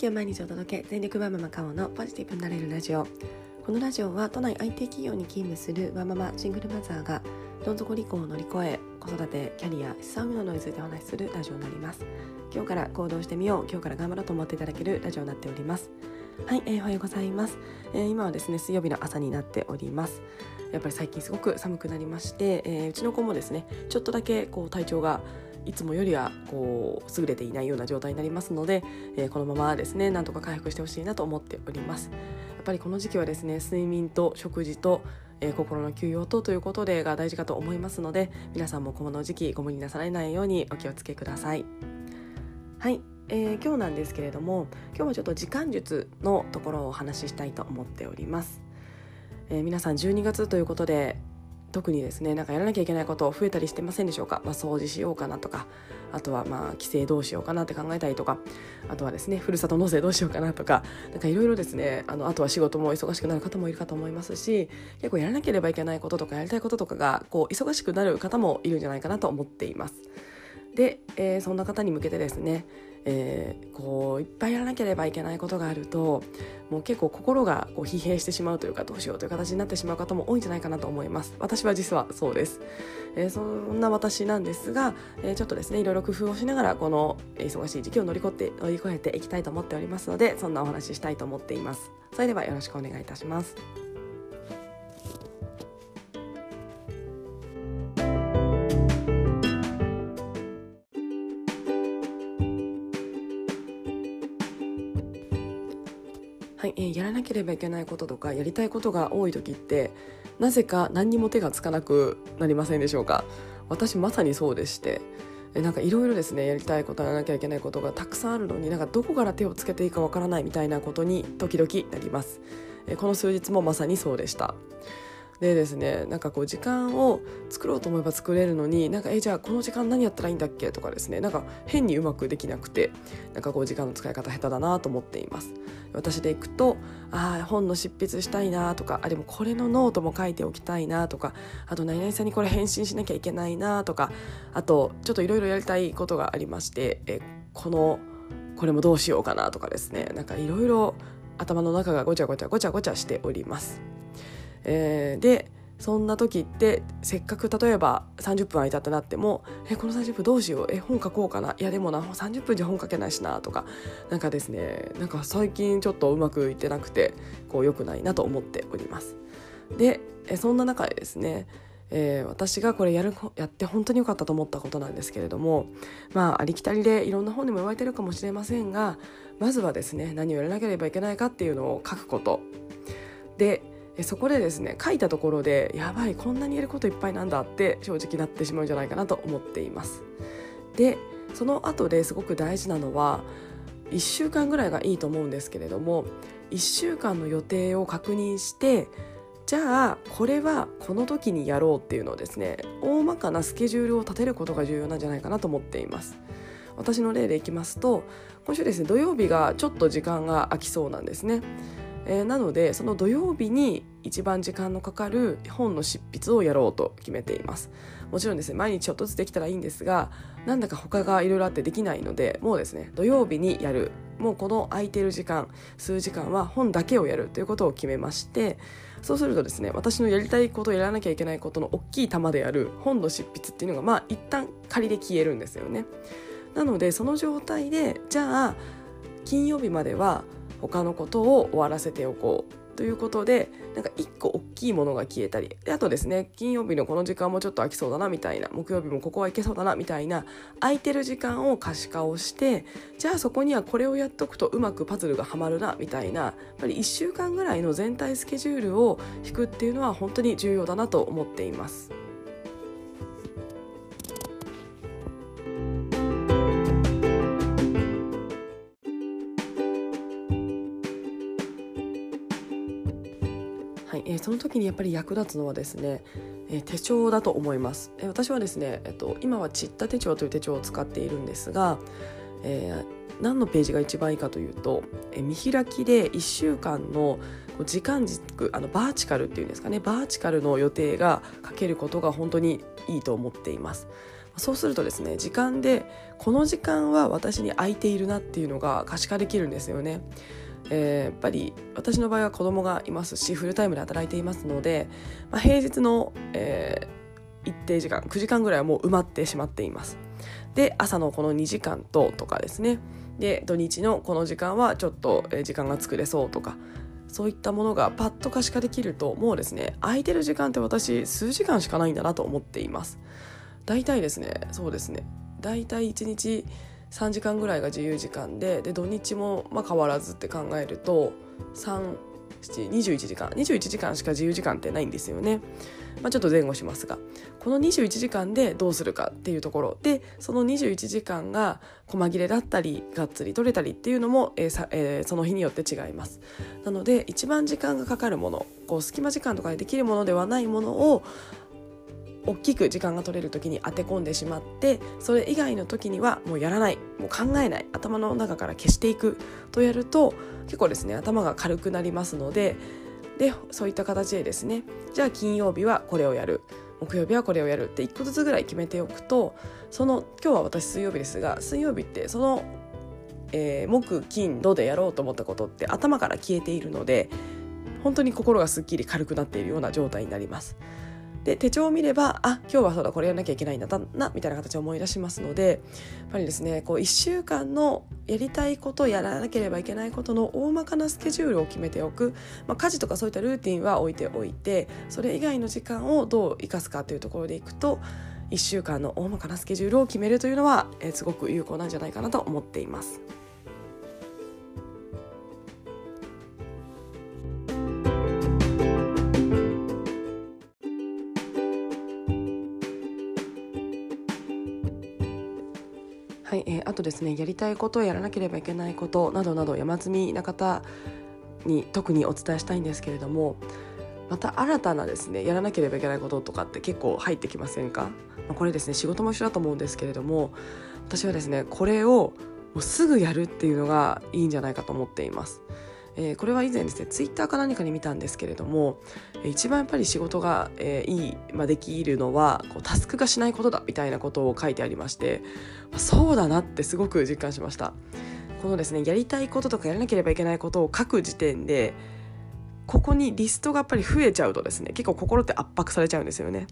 気を毎日お届け全力ワンママカオのポジティブになれるラジオこのラジオは都内 IT 企業に勤務するワンママシングルマザーがどん底離婚を乗り越え子育てキャリア資産運用などについてお話しするラジオになります今日から行動してみよう今日から頑張ろうと思っていただけるラジオになっておりますはい、えー、おはようございます、えー、今はですね水曜日の朝になっておりますやっぱり最近すごく寒くなりまして、えー、うちの子もですねちょっとだけこう体調がいつもよりはこう優れていないような状態になりますので、えー、このままですねなんとか回復してほしいなと思っております。やっぱりこの時期はですね睡眠と食事とえー、心の休養とということでが大事かと思いますので皆さんもこの時期ご無理なさらないようにお気をつけください。はい、えー、今日なんですけれども今日はちょっと時間術のところをお話ししたいと思っております、えー、皆さん12月ということで特にですねなんかやらなきゃいけないこと増えたりしてませんでしょうか、まあ、掃除しようかなとかあとはまあ帰省どうしようかなって考えたりとかあとはですねふるさと納税どうしようかなとかなんかいろいろですねあのあとは仕事も忙しくなる方もいるかと思いますし結構やらなければいけないこととかやりたいこととかがこう忙しくなる方もいるんじゃないかなと思っています。で、えー、そんな方に向けてですねえー、こういっぱいやらなければいけないことがあるともう結構心がこう疲弊してしまうというかどうしようという形になってしまう方も多いんじゃないかなと思います。私は実はそうです、えー、そんな私なんですが、えー、ちょっとですねいろいろ工夫をしながらこの忙しい時期を乗り越えて乗り越えていきたいと思っておりますのでそんなお話ししたいと思っています。それではよろしくお願いいたします。ければいけないこととかやりたいことが多い時ってなぜか何にも手がつかなくなりませんでしょうか？私まさにそうでして。えなんかいろいろですねやりたいことやらなきゃいけないことがたくさんあるのになんかどこから手をつけていいかわからないみたいなことに時々なります。えこの数日もまさにそうでした。でですねなんかこう時間を作ろうと思えば作れるのになんかえじゃあこの時間何やったらいいんだっけとかですねなんか変にうまくできなくてなんかこう時間の使い方下手だなと思っています。私でいくとああ本の執筆したいなとかあでもこれのノートも書いておきたいなとかあと何々さんにこれ返信しなきゃいけないなとかあとちょっといろいろやりたいことがありましてえこのこれもどうしようかなとかですねなんかいろいろ頭の中がごちゃごちゃごちゃごちゃしております。えー、でそんな時ってせっかく例えば30分空いたってなってもえこの30分どうしよう？え本書こうかな？いやでもな30分じゃ本書けないしなとか。なんかですねなんか最近ちょっとうまくいってなくてこう良くないなと思っております。でそんな中でですねえー、私がこれやるやって本当に良かったと思ったことなんですけれどもまあありきたりでいろんな本にも言われてるかもしれませんがまずはですね何をやらなければいけないかっていうのを書くこと。でそこでですね書いたところでやばいこんなにやることいっぱいなんだって正直なってしまうんじゃないかなと思っています。でその後ですごく大事なのは1週間ぐらいがいいと思うんですけれども1週間の予定を確認してじゃあこれはこの時にやろうっていうのをですね大まかなスケジュールを立てることが重要なんじゃないかなと思っています。私の例でいきますと今週ですね土曜日がちょっと時間が空きそうなんですね。えー、なのでその土曜日に一番時間のかかる本の執筆をやろうと決めています。もちろんですね毎日ちょっとずつできたらいいんですがなんだか他がいろいろあってできないのでもうですね土曜日にやる。もうこの空いてる時間数時間は本だけをやるということを決めましてそうするとですね私のやりたいことやらなきゃいけないことの大きい玉である本の執筆っていうのがまあ一旦仮で消えるんですよね。なのでその状態でじゃあ金曜日までは他のことを終わらせておこうということでなんか1個大きいものが消えたりあとですね金曜日のこの時間もちょっと空きそうだなみたいな木曜日もここはいけそうだなみたいな空いてる時間を可視化をしてじゃあそこにはこれをやっとくとうまくパズルがはまるなみたいなやっぱり1週間ぐらいの全体スケジュールを引くっていうのは本当に重要だなと思っています。えー、その時にやっぱり役立つのはですね、えー、手帳だと思います、えー、私はですね、えっと、今はちった手帳という手帳を使っているんですが、えー、何のページが一番いいかというと、えー、見開きで1週間の時間軸あのバーチカルっていうんですかねバーチカルの予定が書けることが本当にいいと思っています。そうするとですね時間でこの時間は私に空いているなっていうのが可視化できるんですよね。えー、やっぱり私の場合は子供がいますしフルタイムで働いていますので、まあ、平日の、えー、一定時間9時間ぐらいはもう埋まってしまっています。で朝のこの2時間ととかですね。で土日のこの時間はちょっと時間が作れそうとかそういったものがパッと可視化できるともうですね空いてる時間って私数時間しかないんだなと思っています。大体ですねそうですね。大体1日3時間ぐらいが自由時間でで土日もまあ変わらずって考えると321時間。21時間しか自由時間ってないんですよね。まあ、ちょっと前後しますが。この21時間でどうするかっていうところ。でその21時間が細切れだったりがっつり取れたりっていうのも、えーえー、その日によって違います。なので一番時間がかかるものこう隙間時間とかでできるものではないものを大きく時間が取れる時に当て込んでしまってそれ以外の時にはもうやらない。もう考えない。頭の中から消していくとやると結構ですね頭が軽くなりますのででそういった形でですねじゃあ金曜日はこれをやる。木曜日はこれをやるって1個ずつぐらい決めておくとその今日は私水曜日ですが水曜日ってその、えー、木金土でやろうと思ったことって頭から消えているので本当に心がすっきり軽くなっているような状態になります。で手帳を見ればあ今日はそうだこれやらなきゃいけないんだなみたいな形を思い出しますのでやっぱりですねこう1週間のやりたいことやらなければいけないことの大まかなスケジュールを決めておく、まあ、家事とかそういったルーティンは置いておいてそれ以外の時間をどう生かすかというところでいくと1週間の大まかなスケジュールを決めるというのは、えー、すごく有効なんじゃないかなと思っています。あとですねやりたいことやらなければいけないことなどなど山積みな方に特にお伝えしたいんですけれどもまた新たなですねやらなければいけないこととかって結構入ってきませんか、これですね仕事も一緒だと思うんですけれども私はですねこれをもうすぐやるっていうのがいいんじゃないかと思っています。えー、これは以前ですねツイッターか何かに見たんですけれども一番やっぱり仕事が、えー、いい、まあ、できるのはこうタスク化しないことだみたいなことを書いてありましてそうだなってすごく実感しました。このですねやりたいこととかやらなければいけないことを書く時点でここにリストがやっぱり増えちゃうとですね結構心って圧迫されちゃうんですよね、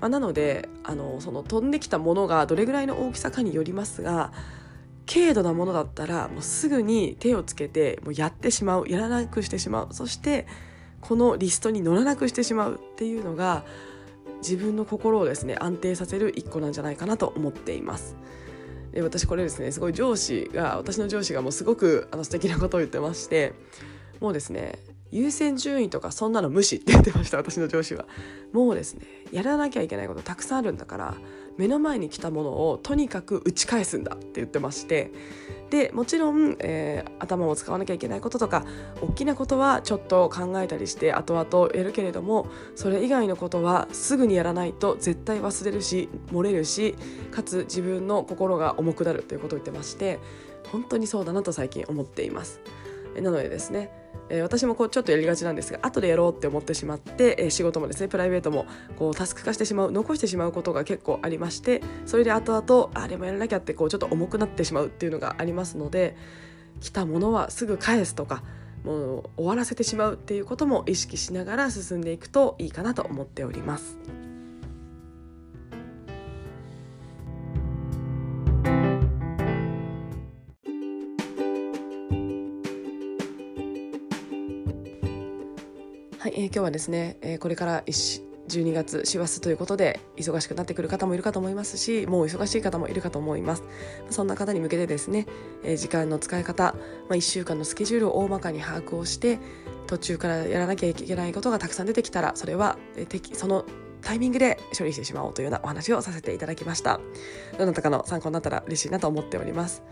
まあ、なのであのその飛んできたものがどれぐらいの大きさかによりますが軽度なものだったらもうすぐに手をつけてもうやってしまうやらなくしてしまうそしてこのリストに乗らなくしてしまうっていうのが自分の心をですね安定させる一個なんじゃないかなと思っています。で私これですねすごい上司が私の上司がもうすごくあの素敵なことを言ってましてもうですね優先順位とかそんなの無視って言ってました私の上司はもうですねやらなきゃいけないことたくさんあるんだから目の前に来たものをとにかく打ち返すんだって言ってましてでもちろん、えー、頭を使わなきゃいけないこととか大きなことはちょっと考えたりして後々やるけれどもそれ以外のことはすぐにやらないと絶対忘れるし漏れるしかつ自分の心が重くなるということを言ってまして本当にそうだなと最近思っています。なのでですね、私もこうちょっとやりがちなんですが後でやろうって思ってしまって、仕事もですねプライベートもこうタスク化してしまう残してしまうことが結構ありましてそれで後々あれもやらなきゃってこうちょっと重くなってしまうっていうのがありますので来たものはすぐ返すとかもう終わらせてしまうっていうことも意識しながら進んでいくといいかなと思っております。今日はですね、えー、これから12月師走ということで忙しくなってくる方もいるかと思いますしもう忙しい方もいるかと思います。そんな方に向けてですね、えー、時間の使い方、まあ、1週間のスケジュールを大まかに把握をして途中からやらなきゃいけないことがたくさん出てきたらそれは、えー、そのタイミングで処理してしまおうというようなお話をさせていただきました。どなたかの参考になったら嬉しいなと思っております。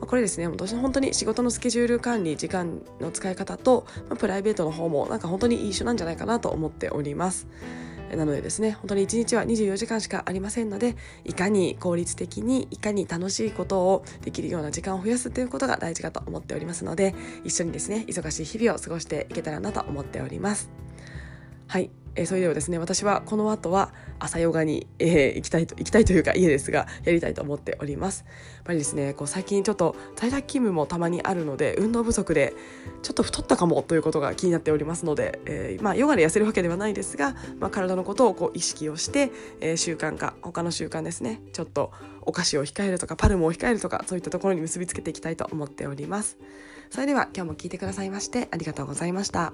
これですね私本当に仕事のスケジュール管理時間の使い方と、ま、プライベートの方もなんか本当に一緒なんじゃないかなと思っております。なのでですね本当に1日は24時間しかありませんのでいかに効率的にいかに楽しいことをできるような時間を増やすということが大事かと思っておりますので一緒にですね忙しい日々を過ごしていけたらなと思っております。はい。えー、それではですね私はこの後は朝ヨガに、えー、行きたいと行きたいというか家ですがやりたいと思っております。やっぱりですねこう最近ちょっと在宅勤務もたまにあるので運動不足でちょっと太ったかもということが気になっておりますので、えー、まあヨガで痩せるわけではないですが、まあ、体のことをこう意識をして、えー、習慣化他の習慣ですねちょっとお菓子を控えるとかパルムを控えるとかそういったところに結びつけていきたいと思っております。それでは今日も聞いてくださいましてありがとうございました。